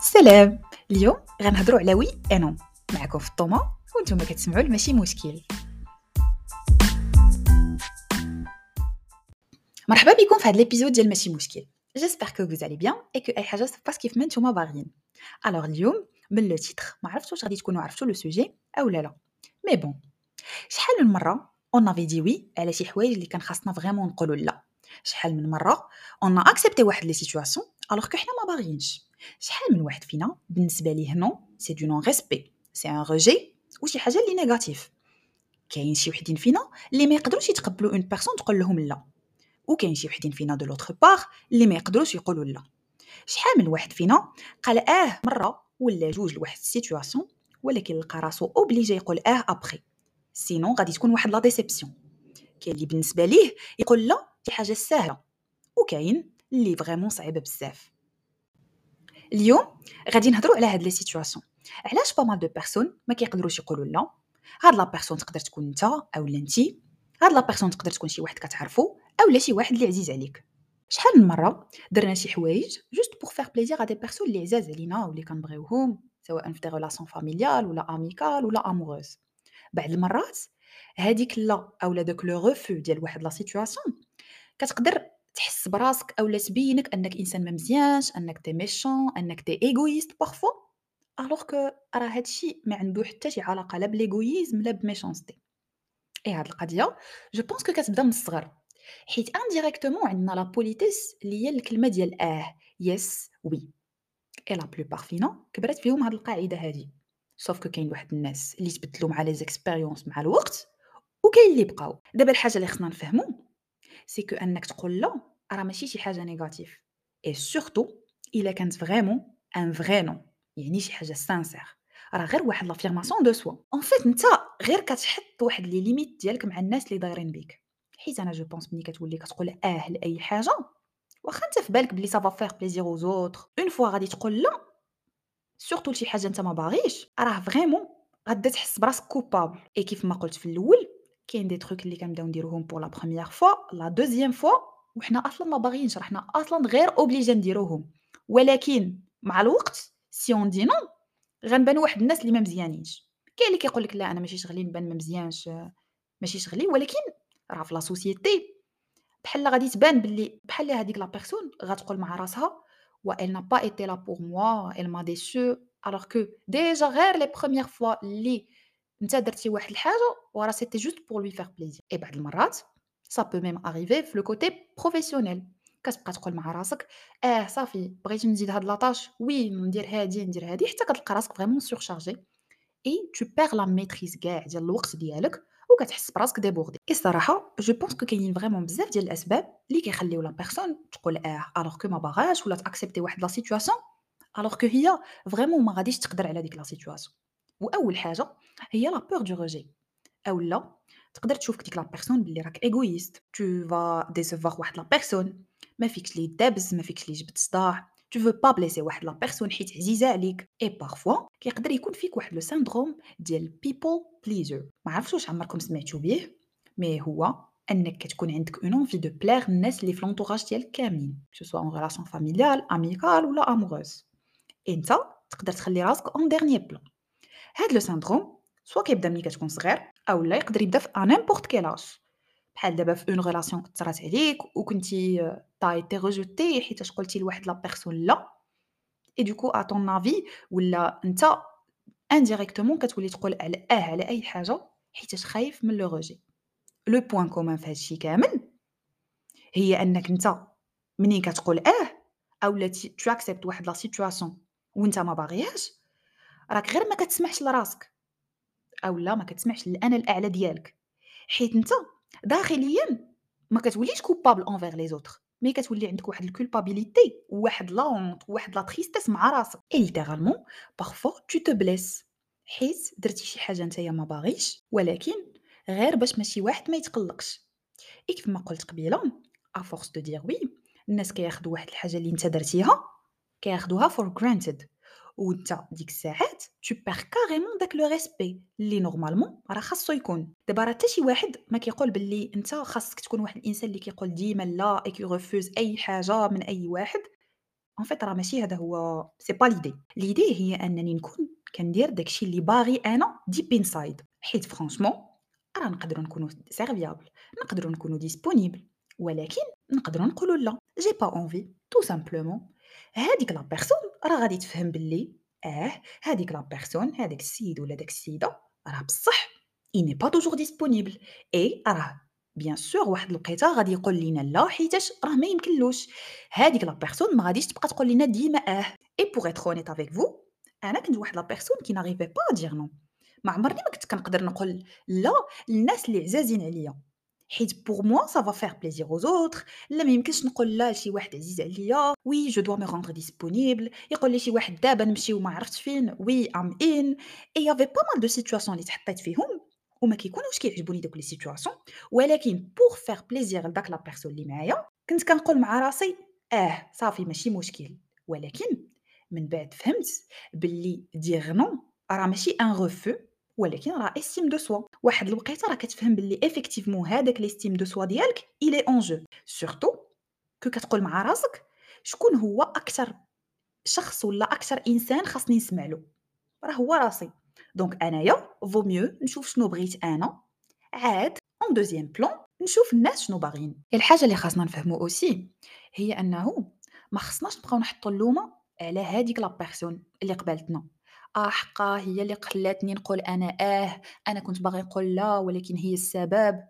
سلام. اليوم غنهضروا على oui et non معكم فطومة وأنتم كتسمعوا ماشي مشكل. مرحبا بكم في هذا l'épisode ديال ماشي مشكل. j'espère que vous allez bien et que أي حاجة se passe كيف ما نتوما باغيين. alors اليوم من le titre ما عرفتش واش غادي تكونوا عرفتوا le sujet أو لا لا. mais bon شحال من مرة on avait dit oui على شي حوايج اللي كان خاصنا vraiment نقولوا لا. شحال من مرة on acceptait واحد les situations alors que حنا ما باغيينش. شحال من واحد فينا بالنسبة ليه non c'est du non-respect c'est un rejet وشي حاجة اللي négatif كاين شي وحدين فينا اللي ما يقدروش يتقبلوا une personne تقول لهم لا. وكاين شي وحدين فينا de l'autre part اللي ما يقدروش يقولوا لا. شحال من واحد فينا قال آه مرة ولا جوج لواحد ال situation ولكن لقى راسو obligé يقول آه ابخي sinon غادي تكون واحد la déception كاين اللي بالنسبة ليه يقول لا شي حاجة سهلة. وكاين اللي vraiment صعيبة بزاف. اليوم غادي نهضروا على هاد les situations. علاش pas mal de personnes ما كيقدروش يقولوا لا؟ هاد la personne تقدر تكون انت أو انت هاد la personne تقدر تكون شي واحد كتعرفو اولا شي واحد اللي عزيز عليك. شحال من مرة درنا شي حوايج juste pour faire plaisir à des personnes اللي عزاز علينا واللي كنبغيوهم سواء في des relations familiales ولا amicales ولا amoureuses بعض المرات هذيك لا اولا داك le refus ديال واحد la situation كتقدر تحس براسك اولا تبينك أنك إنسان ما مزيانش أنك t'es méchant أنك t'es égoïste parfois alors que راه هادشي ما عنده حتى شي علاقة لا ب l'égoïsme لا ب méchanceté et هاد القضية je pense que كتبدا من الصغر. حيت indirectement عندنا la politesse اللي هي الكلمة ديال آه yes oui et la plupart فينا كبرت فيهم هاد القاعدة هادي. sauf que كاين واحد الناس اللي تبدلوا مع les expériences مع الوقت وكاين اللي بقاو. دابا الحاجة اللي خصنا نفهمو c'est que انك تقول لا راه ماشي شي حاجة négatif et surtout الا كانت vraiment un vrai non يعني شي حاجة sincère راه غير واحد l'affirmation de soi en fait انت غير كتحط واحد les limites ديالك مع الناس اللي دايرين بيك. حيت أنا je pense ملي كتولي كتقول آه لأي حاجة واخا أنت في بالك بلي ça va faire plaisir aux autres une fois غادي تقول لا surtout لشي حاجة أنت ما باغيش راه vraiment غادا تحس براسك coupable et كيف ما قلت في الأول كاين des trucs اللي كنبداو نديروهم pour la première fois la deuxième fois وحنا أصلا ما باغيينش حنا أصلا غير obligés نديروهم. ولكن مع الوقت si on dit non غنبانو واحد الناس اللي ما مزيانينش. كاين اللي كيقول لك لا أنا ماشي شغلي نبان ما مزيانش ماشي شغلي ولكن راه في la société بحال غادي تبان باللي بحال هذيك la personne غتقول مع راسها و elle n'a pas été là pour moi elle m'a déçu alors que déjà غير les premières fois اللي أنت درتي واحد الحاجة وراه c'était juste pour lui faire plaisir et بعض المرات ça peut même arriver في le côté professionnel كتبقى تقول مع راسك آه صافي بغيت نزيد هاد la tâche oui ندير هادي ندير هادي حتى كتلقى راسك vraiment surchargé et tu perds la maîtrise كاع ديال الوقت ديالك وكتحس براسك débordé الصراحه je pense que كاينين vraiment بزاف ديال الأسباب اللي كيخليو la personne تقول آه alors que ما باغاش ولا ت accepter واحد la situation alors que هي vraiment ما غاديش تقدر على ديك la situation وأول حاجة هي la peur du rejet اولا تقدر تشوف ديك la personne بلي راك égoïste tu vas décevoir واحد la personne ما فيكش لي دابز ما فيكش لي جبت صداع. Tu veux pas blesser واحد la personne حيت عزيزة عليك. et parfois كيقدر يكون فيك واحد le syndrome ديال people pleaser ما عرفتش واش عمركم سمعتوا به mais هو أنك كتكون عندك une envie de plaire الناس اللي في l'entourage ديالك كاملين. que ce soit en relation familiale amicale ولا amoureuse انت تقدر تخلي راسك en dernier plan هاد le syndrome soit كيبدا ملي كتكون صغير أو لا يقدر يبدا في n'importe quel âge بحال دابا في une relation كثرات عليك وكنتي t'as été rejeté حيتاش قلتي لواحد la personne لا. et du coup à ton avis ولا انت indirectement كتولي تقول على أه على أي حاجة حيتاش خايف من le rejet le point commun في هادشي كامل هي أنك انت منين كتقول أه اولا tu acceptes واحد la situation وانت ما باغياش راك غير ما كتسمعش لراسك اولا ما كتسمعش للانا الأعلى ديالك حيت انت داخليا ما كتوليش coupable envers les autres mais كتولي عندك واحد ال culpabilité وواحد la honte وواحد la tristesse مع راسك. et littéralement parfois tu te blesses حيت درتي شي حاجة نتايا ما باغيش ولكن غير باش ماشي واحد ما يتقلقش. اي كيف ما قلت قبيلة à force de dire oui الناس كياخذوا واحد الحاجة اللي انت درتيها كياخذوها for granted. وانت ديك الساعات tu perds carrément داك le respect اللي normalement راه خاصو يكون دابا راه حتى شي واحد ما كيقول باللي انت خاصك تكون واحد الانسان اللي كيقول ديما لا et qui refuse اي حاجة من اي واحد en fait راه ماشي هذا هو c'est pas l'idée. L'idée هي أنني نكون كندير داك الشي اللي باغي أنا deep inside. حيت franchement راه نقدروا نكونوا serviable نقدروا نكونوا disponible ولكن نقدروا نقولوا لا j'ai pas envie tout simplement. هذيك la personne راه غادي تفهم باللي آه هذيك la personne هذاك السيد ولا داك السيدة راه بصح il n'est pas toujours disponible. Et راه bien sûr واحد الوقيته غادي يقول لينا لا حيتاش راه ما يمكنلوش. هذيك la personne ما غاديش تبقى تقول لينا ديما آه. et pour être honnête avec vous أنا كنت واحد la personne qui n'arrivait pas à dire non ما عمرني ما كنت كنقدر نقول لا للناس اللي عزازين عليا. حيت pour moi ça va faire plaisir aux autres. لا ما يمكنش نقول لا لشي واحد عزيز عليا. oui je dois me rendre disponible يقول لي شي واحد دابا نمشيو ما عرفتش فين. oui même et y avait pas mal de situations اللي تحطيت فيهم وما كيكونوش كيعجبوني دوك les situations ولكن pour faire plaisir لداك la personne اللي معايا كنت كنقول مع راسي آه صافي ماشي مشكل. ولكن من بعد فهمت باللي dire non راه ماشي un refus ولكن راه estime de soi واحد الوقيته راه كتفهم باللي effectivement هذاك l'estime de soi ديالك elle est en jeu surtout que كتقول مع راسك شكون هو أكثر شخص ولا أكثر إنسان خاصني نسمع له. راه هو راسي. donc أنايا vaut mieux نشوف شنو بغيت أنا. عاد en deuxième plan نشوف الناس شنو باغيين. الحاجة اللي خاصنا نفهمو aussi هي أنه ما خصناش نبقاو نحطو اللومة على هذيك la personne اللي قبلتنا. آه حقا هي اللي خلاتني نقول أنا آه أنا كنت باغي نقول لا ولكن هي السبب.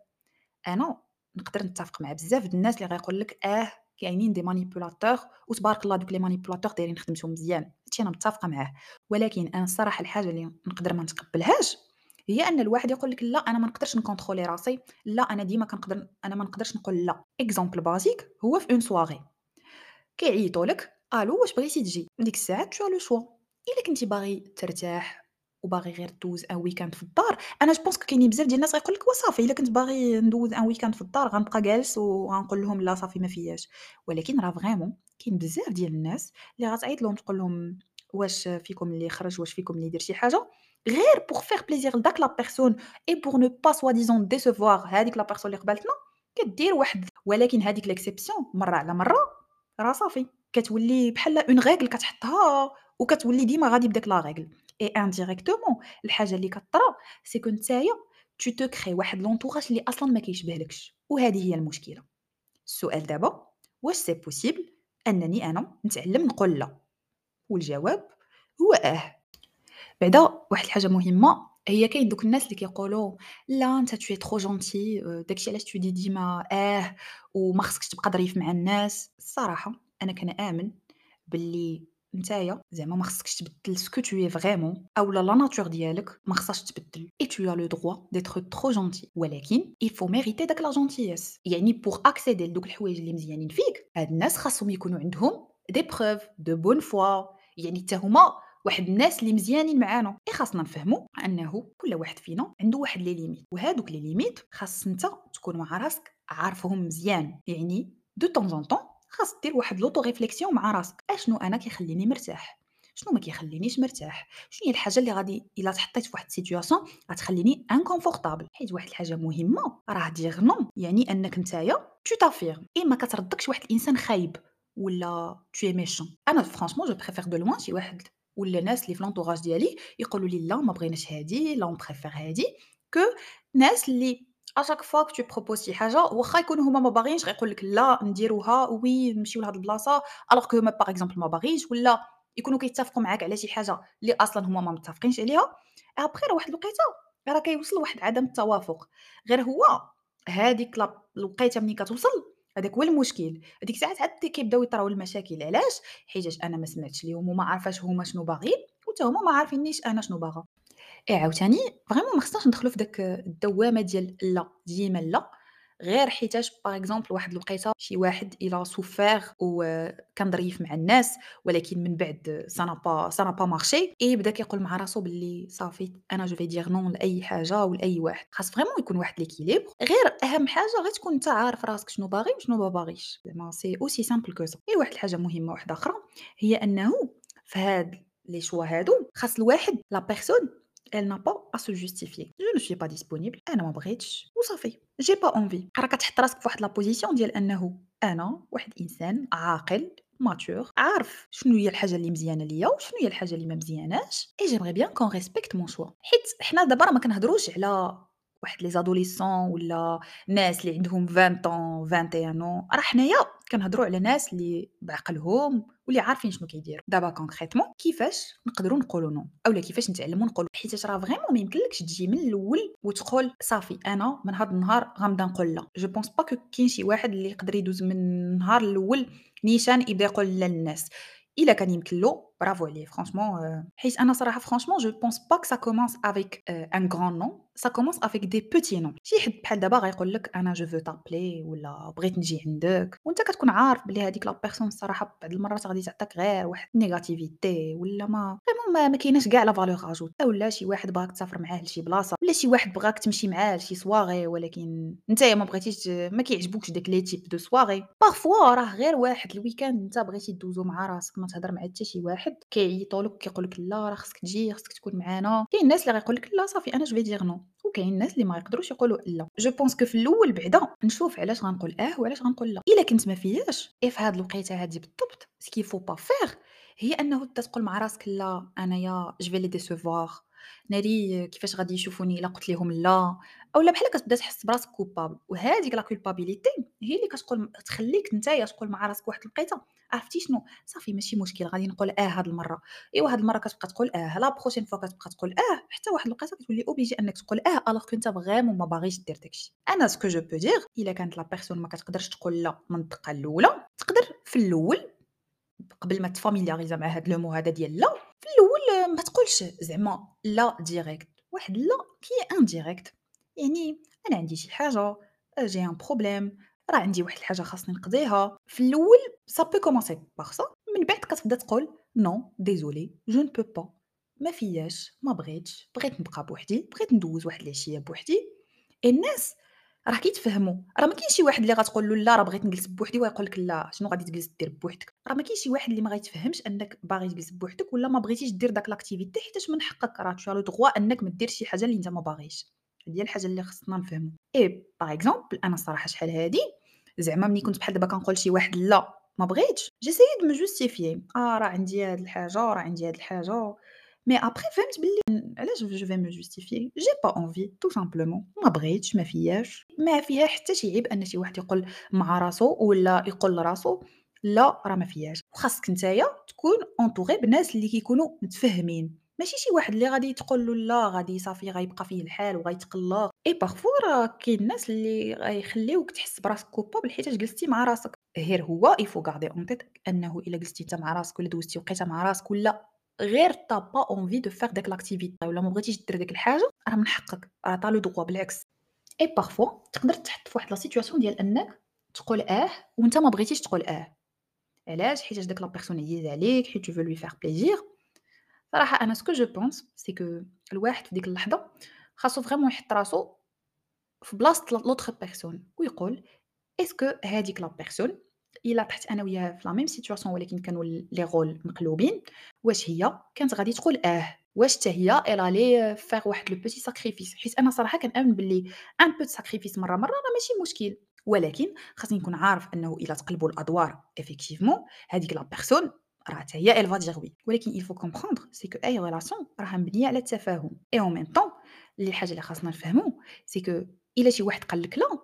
أنا نقدر نتفق مع بزاف د الناس اللي غيقول لك آه كاينين des manipulateurs وتبارك الله دوك les manipulateurs دايرين خدمتهم مزيان. هادشي أنا متفقة معاه. ولكن أنا الصراحة الحاجة اللي نقدر ما نتقبلهاش هي أن الواحد يقول لك لا أنا ما نقدرش ن contrôler راسي لا أنا ديما كنقدر أنا ما نقدرش نقول لا. exemple basique هو في une soirée كيعيطوا لك ألو واش بغيتي تجي؟ ديك الساعة tu as le choix إلا كنتي باغي ترتاح وباغي غير دوز un week-end في الدار أنا je pense كاينين بزاف ديال الناس غيقول لك وصافي إلا كنت باغي ندوز un week-end في الدار غنبقى جالس وغنقول لهم لا صافي ما فياش. ولكن راه vraiment كاين بزاف ديال الناس اللي غتعيط لهم تقول لهم واش فيكم اللي خرج واش فيكم اللي يدير شي حاجة؟ غير pour faire plaisir ل داك la personne et pour ne pas soit disant décevoir هذيك la personne اللي قبلتنا كدير واحد. ولكن هذيك l'exception مرة على مرة راه صافي كتولي بحال une règle كتحطها وكتولي ديما غادي بداك la règle. et indirectement الحاجة اللي كطرا c'est que نتايا tu te crées واحد l'entourage اللي أصلا ما كيشبهلكش. وهذه هي المشكلة. السؤال دابا واش c'est possible أنني أنا نتعلم نقول لا؟ والجواب هو آه. بعدا واحد الحاجة مهمة هي كاين دوك الناس اللي كيقولوا لا أنت t'es trop gentil داكشي علاش tu dis ديما آه وما خصكش تبقى ظريف مع الناس. الصراحه أنا كنامن باللي نتايا زعما ما خصكش تبدل ce que tu es vraiment أولا la nature ديالك ما خصهاش تبدل. et tu as le droit d'être trop gentil ولكن il faut mériter داك la gentillesse يعني pour accéder ل دوك الحوايج اللي مزيانين فيك هاد الناس خاصهم يكونوا عندهم des preuves de bonne foi يعني حتى هما واحد الناس اللي مزيانين معانا. اي خاصنا نفهموا أنه كل واحد فينا عنده واحد les limites وهادوك les limites خاص أنت تكون مع راسك عارفهم مزيان. يعني دو طون طون خاص دير واحد l'auto-réflexion مع راسك. أشنو أنا كيخليني مرتاح؟ شنو ما كيخلينيش مرتاح؟ شنو هي الحاجة اللي غادي إلا تحطيت في واحد ال situation غتخليني inconfortable حيت واحد الحاجة مهمة راه dire non يعني أنك نتايا tu t'affirmes et ما كتردكش واحد الانسان خايب ولا t'es méchant أنا franchement je préfère de loin شي واحد ولا ناس اللي في l'entourage ديالي يقولوا لي لا ما بغيناش هادي لا on préfère هادي que ناس اللي à chaque fois que je propose شي حاجة واخا يكونوا هما ما باغيينش غيقول لك لا نديروها oui نمشيو لهاد البلاصة. alors que هما par exemple ما باغيش ولا يكونوا كيتفقوا معاك على شي حاجة اللي أصلا هما ما متفقينش عليها. ابخي راه واحد الوقيتة راه كيوصل لواحد عدم التوافق. غير هو هذيك الوقيتة ملي كتوصل هذاك هو المشكل. هذيك الساعات عاد كيبداو يطراو المشاكل. علاش؟ حيتاش أنا ما سمعتش ليهم وما عارفاش هما شنو باغيين وتا هما ما عارفينيش أنا شنو باغا. et عاوتاني. vraiment ما خصناش ندخلو في داك الدوامة ديال لا ديما لا. غير حيتاش par exemple واحد الوقيتة شي واحد il a souffert وكان ظريف مع الناس ولكن من بعد ça n'a pas pas marché et بدا كيقول مع راسو باللي صافي أنا je vais dire non لأي حاجة ولاي واحد. خاص vraiment يكون واحد l'équilibre غير أهم حاجة غير تكون أنت عارف راسك شنو باغي وشنو ما باغيش. زعما c'est aussi simple que ça et واحد الحاجة مهمة واحدة أخرى هي أنه في هاد les choix هادو خاص الواحد la personne elle n'a pas à se justifier. Je ne suis pas disponible. أنا ما بغيتش وصافي j'ai pas envie راه كتحط راسك في واحد la position ديال انه أنا واحد انسان عاقل mature عارف شنو هي الحاجة اللي مزيانه ليا وشنو هي الحاجة اللي ما مزياناش et j'aimerais bien qu'on respecte mon choix حيت حنا دابا راه ما كنهضروش على واحد les adolescents ولا ناس اللي عندهم 20 طون 21 راه حنايا كنهضروا على ناس اللي بعقلهم واللي عارفين شنو كيديروا دابا concrètement كيفاش نقدروا نقولوا non؟ أولا كيفاش نتعلموا نقولوا حيت راه vraiment ما يمكنلكش تجي من الأول وتقول صافي أنا من هذا النهار غنبدا نقول لا. je pense pas كاين شي واحد اللي يقدر يدوز من النهار الأول نيشان يبدا يقول لا للناس. إلا كان يمكن له برافو عليه franchement حيت أنا صراحة franchement je pense pas que ça commence avec un grand non ça commence avec des petits noms. شي حد بحال دابا غيقول لك أنا je veux t'appeler ولا بغيت نجي عندك وانت كتكون عارف بلي هذيك la personne الصراحه بعض المرات غادي تعطيك غير واحد négativité ولا ما vraiment ما, كايناش كاع la valeur ajoutée اولا شي واحد بغاك تسافر معاه لشي بلاصه ولا شي واحد بغاك تمشي معاه لشي سواغي ولكن نتايا ما بغيتيش ما كيعجبوكش داك les types de soirées parfois راه غير واحد ال week-end انت بغيتي دوزو مع راسك ما تهضر مع حتى شي واحد كيعيطوا لك كيقول لك لا راه خصك تجي خصك تكون معانا. كاين الناس اللي غيقول لك لا صافي أنا je dis non وكاين الناس اللي ما يقدروش يقولوا لا. je pense que في الأول بعدا نشوف علاش غنقول آه وعلاش غنقول لا. إلا كنت ما فياش اي في هاد الوقيتة هادي بالضبط ce qu'il faut pas faire هي أنه تقول مع راسك لا أنايا je vais les décevoir ناري كيفاش غادي يشوفوني إلا قلت لهم لا؟ أولا بحال كتبدا تحس براسك coupable وهذيك la culpabilité هي اللي كتقول تخليك نتايا تقول مع راسك واحد الوقيته عرفتي شنو؟ صافي ماشي مشكل غادي نقول آه هاد المرة. إيوا هاد المرة كتبقى تقول آه la prochaine fois كتبقى تقول آه حتى واحد الوقيته كتولي obligé أنك تقول آه alors كنت vraiment ما باغيش دير داكشي. أنا ce que je peux dire إلا كانت la personne ما كتقدرش تقول لا من الدقه الأولى تقدر في الأول قبل ما تفاميلياريزا مع هاد le هذا ديال لا في الأول ما تقولش زعما لا direct واحد لا qui est indirect يعني أنا عندي شي حاجة j'ai un problème راه عندي واحد الحاجة خاصني نقضيها. في الأول ça peut commencer par من بعد كتبدا تقول نو ديزولي جو نو بو با ما فياش ما بغيتش بغيت نبقى بوحدي بغيت ندوز واحد العشية بوحدي. الناس راه كيتفهموا. راه ما كاينش شي واحد اللي غتقول له لا راه بغيت نجلس بوحدي ويقول لك لا شنو غادي تجلس دير بوحدك؟ راه ما كاينش شي واحد اللي ما غيتفهمش انك باغي تجلس بوحدك ولا ما بغيتيش دير داك l'activité حيت من حقك. راه tu as le droit انك ما دير شي حاجة اللي انت ما باغيش. هذه الحاجة اللي خصنا نفهموا et par exemple أنا الصراحه شحال هادي زعما ملي كنت بحال دابا كنقول شي واحد لا ما بغيتش. j'essayais de me justifier آه راه عندي هاد الحاجة راه عندي هاد الحاجة. mais après فهمت بلي علاش je vais me justifier j'ai pas envie tout simplement ما بغيتش ما فياش ما فيها حتى شي عيب ان شي واحد يقول مع راسو ولا يقول لراسو لا راه ما فياش وخاصك نتايا تكون entouré بناس اللي كيكونوا متفهمين ماشي شي واحد اللي غادي تقول له لا غادي صافي غيبقى فيه الحال وغيتقلق. et parfois راه كاين الناس اللي غيخليوك تحس براسك coupable حيت جلستي مع راسك. غير هو il faut garder en أنه إلا جلستي انت مع راسك ولا دوزتي وقيته مع راسك ولا غير t'as pas envie de faire داك l'activité ولا ما بغيتيش دير ديك الحاجة راه من حقك. راه t'as le droit بالعكس. et parfois تقدر تحط في واحد la situation ديال أنك تقول آه وانت ما بغيتيش تقول آه. علاش؟ حيت داك la personne عزيز عليك حيت tu veux lui faire plaisir صراحة أنا ce que je pense c'est que الواحد في ديك اللحظة خاصو vraiment يحط راسو في بلاصه l'autre personne ويقول est-ce que هذيك la personne إلا طحت أنا وياها في la même situation ولكن كانوا لي رول مقلوبين. واش هي؟ كانت غادي تقول آه. واش حتى هي؟ elle allait faire واحد le petit sacrifice حيت أنا صراحة كنأمن باللي un peu sacrifice مرة مرة راه ماشي مشكل. ولكن خاصني نكون عارف أنه إلا تقلبوا الأدوار effectivement هذيك la personne راه حتى هي va dire oui. ولكن il faut comprendre c'est que أي relation راها مبنية على التفاهم. et en même temps اللي الحاجة اللي خاصنا نفهمو c'est que إلا شي واحد قال لك لا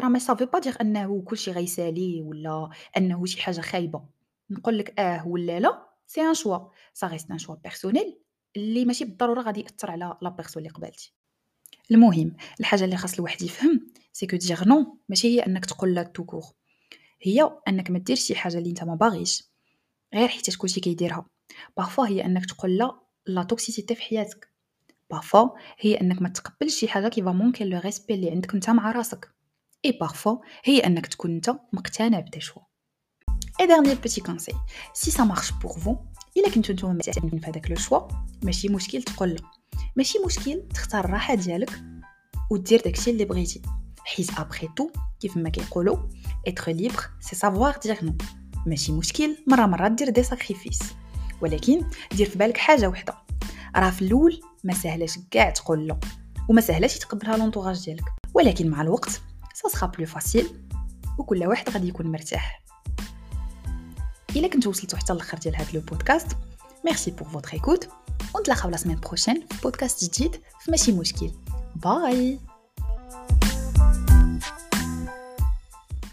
راه ما ça veut pas dire انه كلشي غيسالي ولا انه شي حاجة خايبة. نقول لك آه ولا لا c'est un choix ça reste un choix personnel اللي ماشي بالضرورة غادي يأثر على la personne اللي قبالتي المهم الحاجة اللي خاص الواحد يفهم c'est que dire non ماشي هي انك تقول لا tout court هي انك ما ديرش شي حاجة اللي انت ما باغيش غير حيت كلشي كيديرها. parfois هي انك تقول لا la toxicité في حياتك. parfois هي انك ما تقبلش شي حاجة qui va manquer le respect اللي عندك انت مع راسك. et parfois هي أنك تكون أنت مقتنع ب ton choix et dernier petit conseil si ça marche pour vous إلا كنتو نتوما متعلمين في هذاك le choix ماشي مشكل تقول لا. ماشي مشكل تختار الراحة ديالك ودير داكشي اللي بغيتي. حيت après tout كيف ما كيقولوا être libre c'est savoir dire non ماشي مشكل مرة مرة دير des sacrifices ولكن دير في بالك حاجة وحدة. راه في الأول ما سهلاش كاع تقول لا. وما سهلاش يتقبلها l'entourage ديالك. ولكن مع الوقت ça sera plus facile وكل واحد غادي يكون مرتاح. إلا كنتو وصلتوا حتى الآخر ديال هذا بودكاست merci pour votre écoute ونتلاقاو la semaine prochaine في بودكاست جديد في ماشي مشكل. bye!